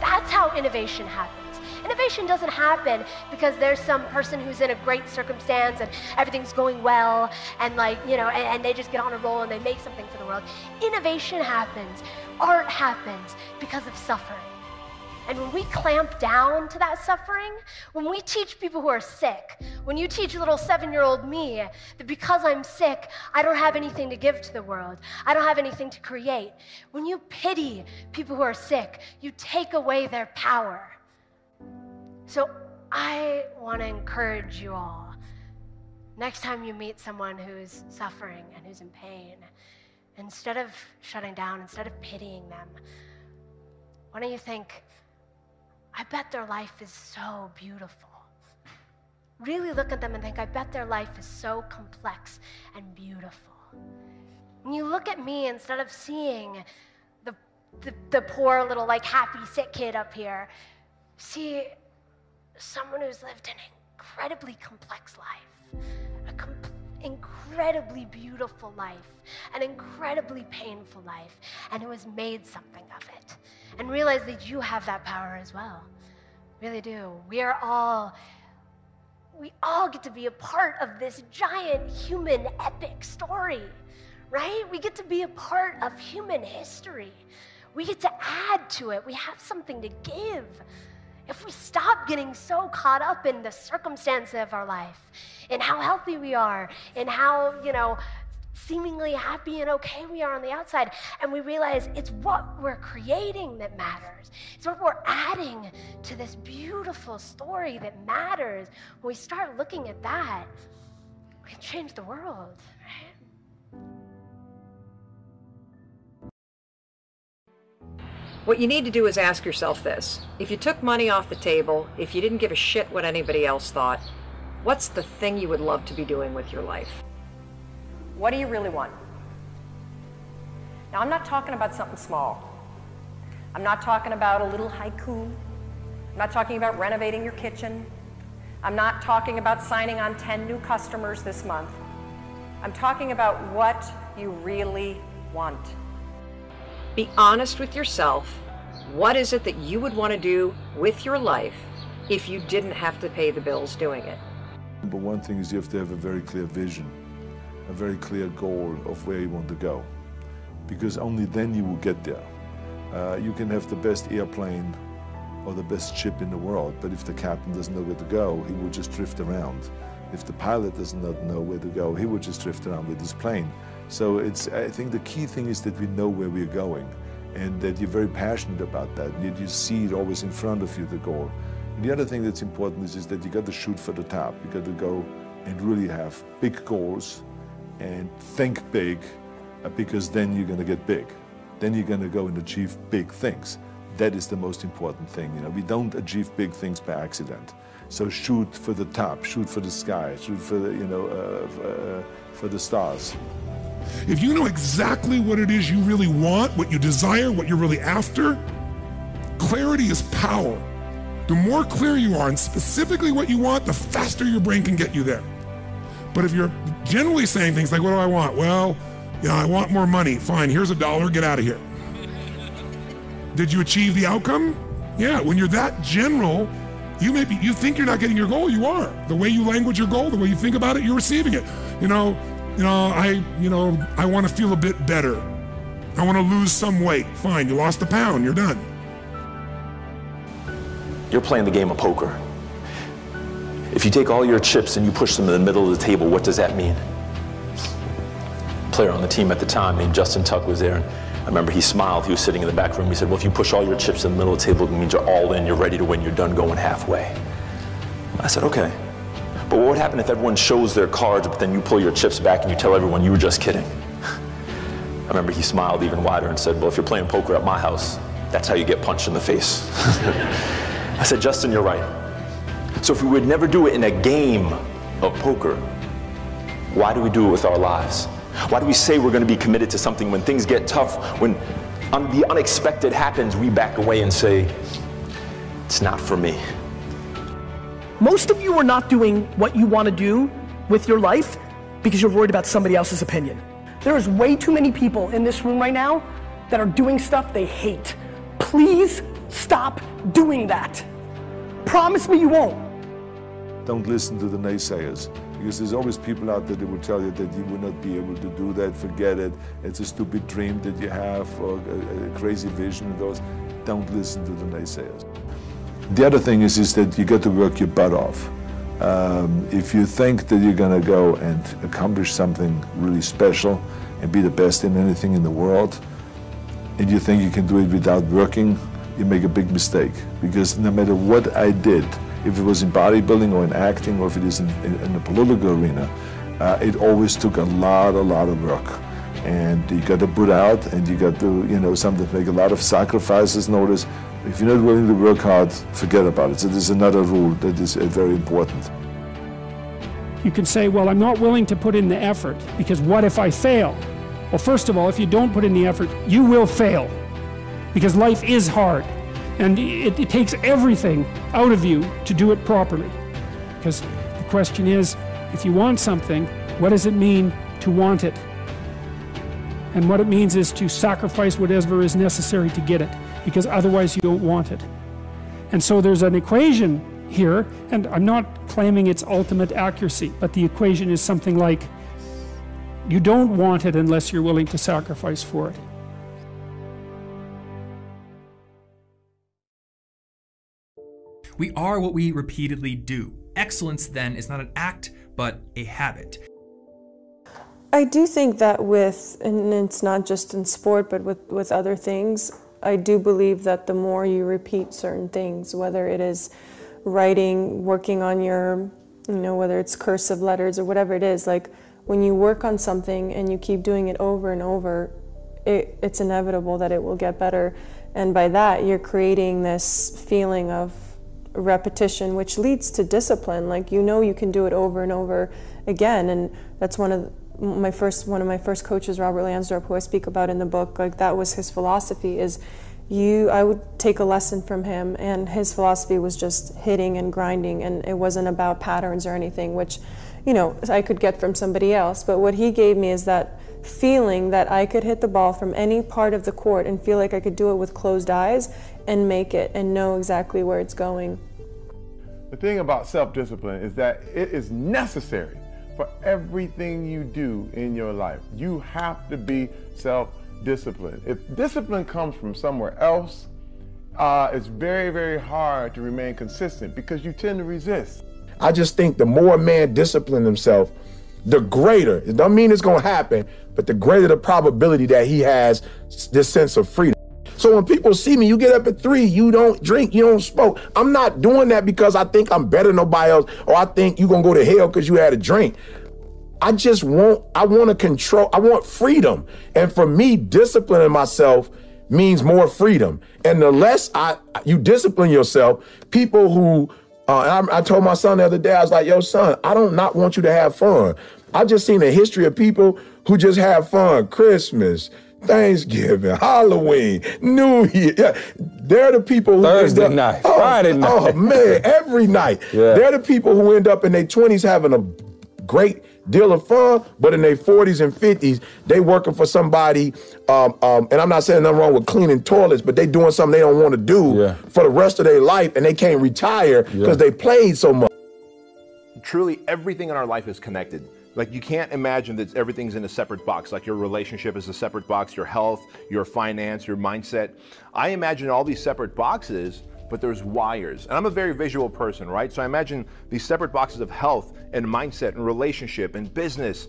That's how innovation happens. Innovation doesn't happen because there's some person who's in a great circumstance and everything's going well and like, you know, and, and, they just get on a roll and they make something for the world. Innovation happens, art happens because of suffering. And when we clamp down to that suffering, when we teach people who are sick, when you teach little seven year old me that because I'm sick, I don't have anything to give to the world, I don't have anything to create, when you pity people who are sick, you take away their power. So I want to encourage you all. Next time you meet someone who's suffering and who's in pain, instead of shutting down, instead of pitying them, why don't you think, I bet their life is so beautiful. Really look at them and think, I bet their life is so complex and beautiful. When you look at me, instead of seeing the, the, the poor little, like, happy, sick kid up here, see someone who's lived an incredibly complex life, an com- incredibly beautiful life, an incredibly painful life, and who has made something of it. And realize that you have that power as well. Really do. We are all, we all get to be a part of this giant human epic story, right? We get to be a part of human history. We get to add to it. We have something to give. If we stop getting so caught up in the circumstances of our life, and how healthy we are, and how, you know, seemingly happy and okay we are on the outside, and we realize it's what we're creating that matters. It's what we're adding to this beautiful story that matters. When we start looking at that, we can change the world. What you need to do is ask yourself this. If you took money off the table, if you didn't give a shit what anybody else thought, what's the thing you would love to be doing with your life? What do you really want? Now, I'm not talking about something small. I'm not talking about a little haiku. I'm not talking about renovating your kitchen. I'm not talking about signing on 10 new customers this month. I'm talking about what you really want. Be honest with yourself. What is it that you would want to do with your life if you didn't have to pay the bills doing it? But one thing is you have to have a very clear vision, a very clear goal of where you want to go. Because only then you will get there. Uh, you can have the best airplane or the best ship in the world, but if the captain doesn't know where to go, he will just drift around. If the pilot does not know where to go, he will just drift around with his plane. So it's, I think the key thing is that we know where we're going and that you're very passionate about that. That you see it always in front of you, the goal. And the other thing that's important is, is that you got to shoot for the top. You got to go and really have big goals and think big uh, because then you're going to get big. Then you're going to go and achieve big things. That is the most important thing. You know, we don't achieve big things by accident. So shoot for the top, shoot for the sky, shoot for the, you know, uh, uh, for the stars. If you know exactly what it is you really want, what you desire, what you're really after, clarity is power. The more clear you are and specifically what you want, the faster your brain can get you there. But if you're generally saying things like, What do I want? Well, you know, I want more money. Fine, here's a dollar, get out of here. Did you achieve the outcome? Yeah, when you're that general, you may be you think you're not getting your goal, you are. The way you language your goal, the way you think about it, you're receiving it. You know, you know, I you know, I want to feel a bit better. I want to lose some weight. Fine, you lost a pound, you're done. You're playing the game of poker. If you take all your chips and you push them in the middle of the table, what does that mean? player on the team at the time named Justin Tuck was there. And I remember he smiled. He was sitting in the back room. He said, well, if you push all your chips in the middle of the table, it means you're all in, you're ready to win, you're done going halfway. I said, okay. But what would happen if everyone shows their cards, but then you pull your chips back and you tell everyone you were just kidding? I remember he smiled even wider and said, well, if you're playing poker at my house, that's how you get punched in the face. I said, Justin, you're right. So if we would never do it in a game of poker, why do we do it with our lives? Why do we say we're going to be committed to something when things get tough, when un- the unexpected happens, we back away and say, it's not for me? Most of you are not doing what you want to do with your life because you're worried about somebody else's opinion. There is way too many people in this room right now that are doing stuff they hate. Please stop doing that. Promise me you won't. Don't listen to the naysayers because there's always people out there that will tell you that you will not be able to do that, forget it, it's a stupid dream that you have or a, crazy vision of those. Don't listen to the naysayers. The other thing is, is that you got to work your butt off. Um, if you think that you're going to go and accomplish something really special and be the best in anything in the world, and you think you can do it without working, you make a big mistake. Because no matter what I did, if it was in bodybuilding or in acting or if it is in, in, in the political arena, uh, it always took a lot, a lot of work. And you got to put out and you got to, you know, something make a lot of sacrifices. Notice, if you're not willing to work hard, forget about it. So there's another rule that is uh, very important. You can say, well, I'm not willing to put in the effort because what if I fail? Well, first of all, if you don't put in the effort, you will fail because life is hard. And it, it, takes everything out of you to do it properly. Because the question is if you want something, what does it mean to want it? And what it means is to sacrifice whatever is necessary to get it, because otherwise you don't want it. And so there's an equation here, and I'm not claiming its ultimate accuracy, but the equation is something like you don't want it unless you're willing to sacrifice for it. We are what we repeatedly do. Excellence, then, is not an act, but a habit. I do think that with, and it's not just in sport, but with, with other things, I do believe that the more you repeat certain things, whether it is writing, working on your, you know, whether it's cursive letters or whatever it is, like when you work on something and you keep doing it over and over, it, it's inevitable that it will get better. And by that, you're creating this feeling of repetition, which leads to discipline. Like you know you can do it over and over again, and that's one of my first one of my first coaches, Robert Lansdorp, who I speak about in the book. Like that was his philosophy is you I would take a lesson from him and his philosophy was just hitting and grinding and it wasn't about patterns or anything which you know I could get from somebody else but what he gave me is that feeling that I could hit the ball from any part of the court and feel like I could do it with closed eyes and make it and know exactly where it's going. The thing about self discipline is that it is necessary for everything you do in your life. You have to be self disciplined. If discipline comes from somewhere else, uh, it's very, very hard to remain consistent because you tend to resist. I just think the more a man disciplines himself, the greater, it don't mean it's gonna happen, but the greater the probability that he has this sense of freedom. So when people see me, you get up at three, you don't drink, you don't smoke. I'm not doing that because I think I'm better than nobody else or I think you're gonna go to hell because you had a drink. I just want, I want to control, I want freedom. And for me, disciplining myself means more freedom. And the less I you discipline yourself, people who uh, I, I told my son the other day, I was like, yo, son, I don't not want you to have fun. I just seen a history of people who just have fun. Christmas, Thanksgiving, Halloween, New Year. Yeah, they're the people who Thursday end up, night, oh, Friday night. Oh man, every night. Yeah. They're the people who end up in their twenties having a great deal of fun, but in their 40s and 50s, they working for somebody. Um, um, and I'm not saying nothing wrong with cleaning toilets, but they doing something they don't want to do for the rest of their life, and they can't retire because they played so much. truly everything in our life is connected. Like you can't imagine that everything's in a separate box. Like your relationship is a separate box, your health, your finance, your mindset. I imagine all these separate boxes, but there's wires. And I'm a very visual person, right? So I imagine these separate boxes of health and mindset and relationship and business.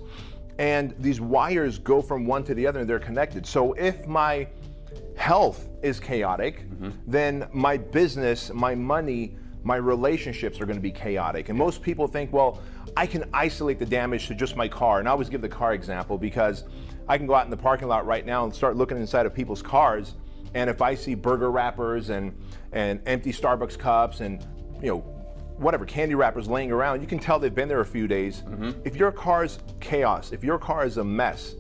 And these wires go from one to the other and they're connected. So if my health is chaotic, mm-hmm. then my business, my money, my relationships are going to be chaotic. And most people think, well, I can isolate the damage to just my car. And I always give the car example because I can go out in the parking lot right now and start looking inside of people's cars. And if I see burger wrappers and, and empty Starbucks cups and, you know, whatever, candy wrappers laying around, you can tell they've been there a few days. Mm-hmm. If your car's chaos, if your car is a mess,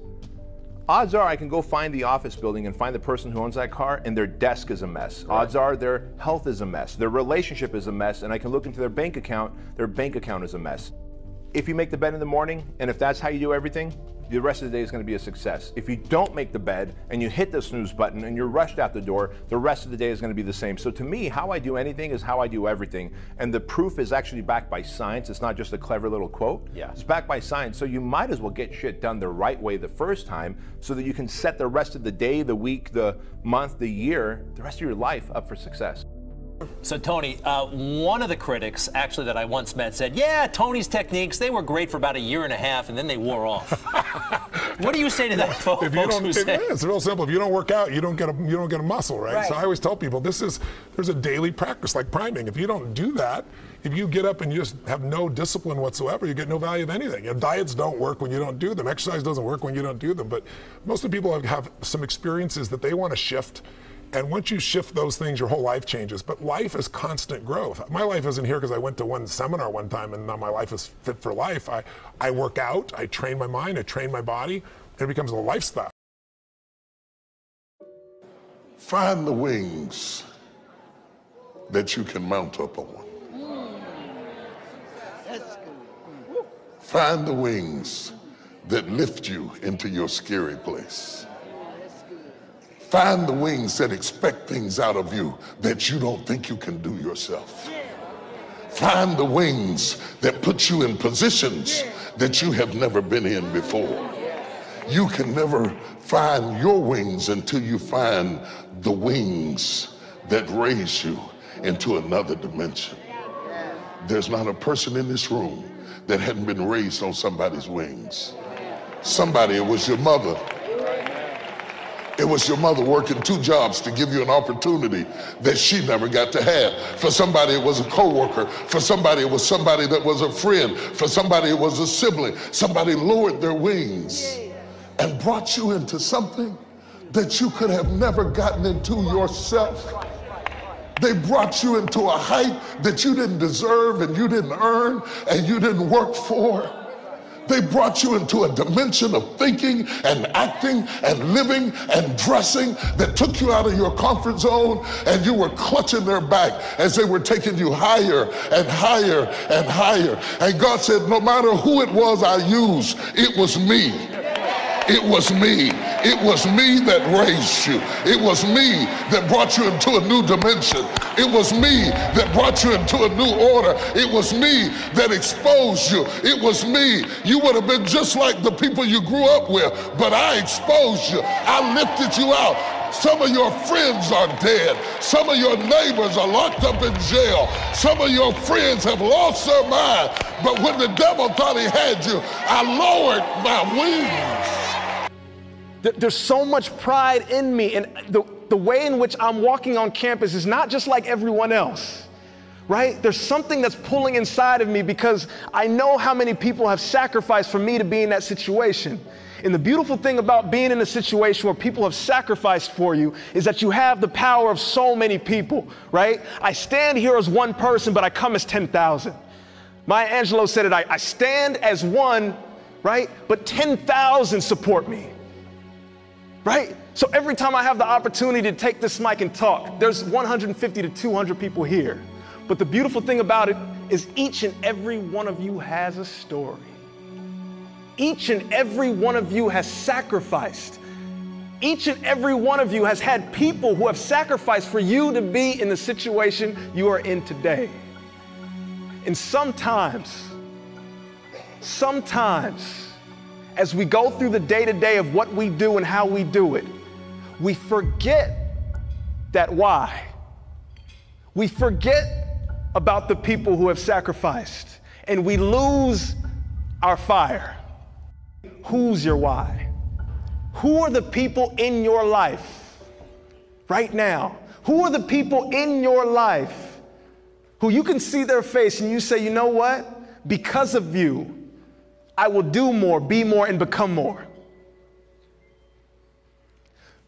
odds are I can go find the office building and find the person who owns that car and their desk is a mess. Odds are their health is a mess, their relationship is a mess, and I can look into their bank account, their bank account is a mess. If you make the bed in the morning and if that's how you do everything, the rest of the day is going to be a success. If you don't make the bed and you hit the snooze button and you're rushed out the door, the rest of the day is going to be the same. So to me, how I do anything is how I do everything. And the proof is actually backed by science. It's not just a clever little quote. Yeah. It's backed by science. So you might as well get shit done the right way the first time so that you can set the rest of the day, the week, the month, the year, the rest of your life up for success. So, Tony, uh, one of the critics, actually, that I once met said, Yeah, Tony's techniques, they were great for about a year and a half, and then they wore off. what do you say to that, folks? If you don't, if- say- it's real simple. If you don't work out, you don't get a you don't get a muscle, right? Right. So I always tell people this is there's a daily practice like priming. If you don't do that, if you get up and you just have no discipline whatsoever, you get no value of anything. And diets don't work when you don't do them. Exercise doesn't work when you don't do them. But most of the people have, have some experiences that they want to shift. And once you shift those things, your whole life changes. But life is constant growth. My life isn't here because I went to one seminar one time and now my life is fit for life. I, I work out, I train my mind, I train my body, it becomes a lifestyle. Find the wings that you can mount up on. Find the wings that lift you into your scary place. Find the wings that expect things out of you that you don't think you can do yourself. Find the wings that put you in positions that you have never been in before. You can never find your wings until you find the wings that raise you into another dimension. There's not a person in this room that hadn't been raised on somebody's wings. Somebody, it was your mother. It was your mother working two jobs to give you an opportunity that she never got to have. For somebody, it was a coworker. For somebody, it was somebody that was a friend. For somebody, it was a sibling. Somebody lowered their wings and brought you into something that you could have never gotten into yourself. They brought you into a height that you didn't deserve and you didn't earn and you didn't work for. They brought you into a dimension of thinking and acting and living and dressing that took you out of your comfort zone and you were clutching their back as they were taking you higher and higher and higher. And God said, no matter who it was I used, it was me. It was me. It was me that raised you. It was me that brought you into a new dimension. It was me that brought you into a new order. It was me that exposed you. It was me. You would have been just like the people you grew up with, but I exposed you. I lifted you out. Some of your friends are dead. Some of your neighbors are locked up in jail. Some of your friends have lost their mind. But when the devil thought he had you, I lowered my wings. There's so much pride in me, and the, the way in which I'm walking on campus is not just like everyone else, right? There's something that's pulling inside of me because I know how many people have sacrificed for me to be in that situation. And the beautiful thing about being in a situation where people have sacrificed for you is that you have the power of so many people, right? I stand here as one person, but I come as 10,000. Maya Angelou said it I, I stand as one, right? But 10,000 support me right? So every time I have the opportunity to take this mic and talk, there's 150 to 200 people here. But the beautiful thing about it is each and every one of you has a story. Each and every one of you has sacrificed. Each and every one of you has had people who have sacrificed for you to be in the situation you are in today. And sometimes, sometimes, as we go through the day to day of what we do and how we do it, we forget that why. We forget about the people who have sacrificed and we lose our fire. Who's your why? Who are the people in your life right now? Who are the people in your life who you can see their face and you say, you know what? Because of you, I will do more, be more, and become more.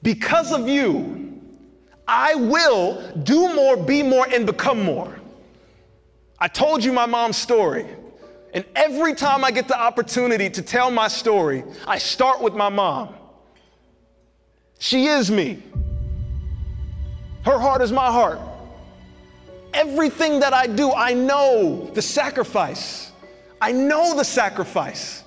Because of you, I will do more, be more, and become more. I told you my mom's story. And every time I get the opportunity to tell my story, I start with my mom. She is me. Her heart is my heart. Everything that I do, I know the sacrifice. I know the sacrifice.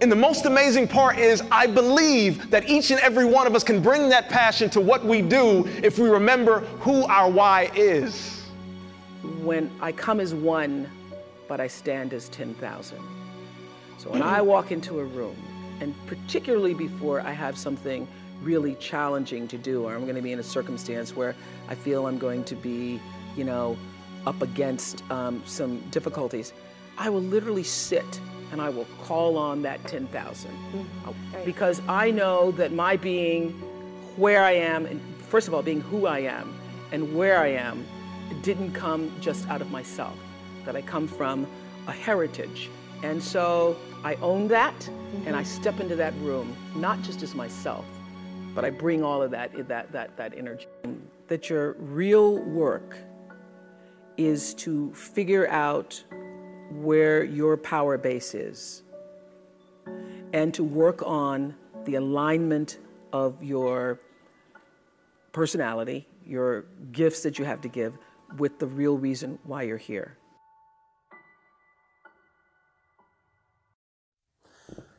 And the most amazing part is, I believe that each and every one of us can bring that passion to what we do if we remember who our why is. When I come as one, but I stand as 10,000. So when I walk into a room, and particularly before I have something really challenging to do, or I'm going to be in a circumstance where I feel I'm going to be, you know, up against um, some difficulties, I will literally sit and I will call on that 10,000. Because I know that my being where I am, and first of all, being who I am and where I am, didn't come just out of myself, that I come from a heritage. And so I own that and I mm-hmm. step into that room, not just as myself, but I bring all of that, that, that, that energy. That your real work is to figure out where your power base is and to work on the alignment of your personality, your gifts that you have to give, with the real reason why you're here.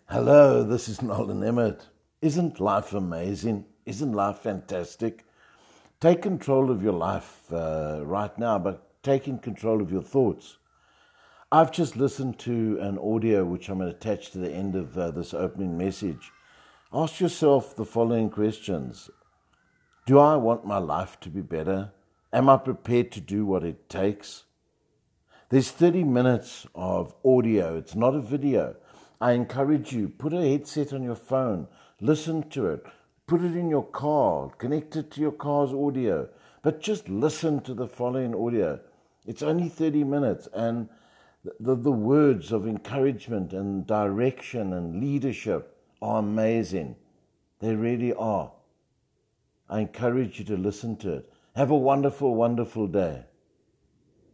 Hello, this is Nolan Emmett. Isn't life amazing? Isn't life fantastic? Take control of your life uh, right now, but taking control of your thoughts. I've just listened to an audio which I'm going to attach to the end of uh, this opening message. Ask yourself the following questions Do I want my life to be better? Am I prepared to do what it takes? There's 30 minutes of audio, it's not a video. I encourage you, put a headset on your phone, listen to it, put it in your car, connect it to your car's audio, but just listen to the following audio. It's only 30 minutes, and the, the words of encouragement and direction and leadership are amazing. They really are. I encourage you to listen to it. Have a wonderful, wonderful day.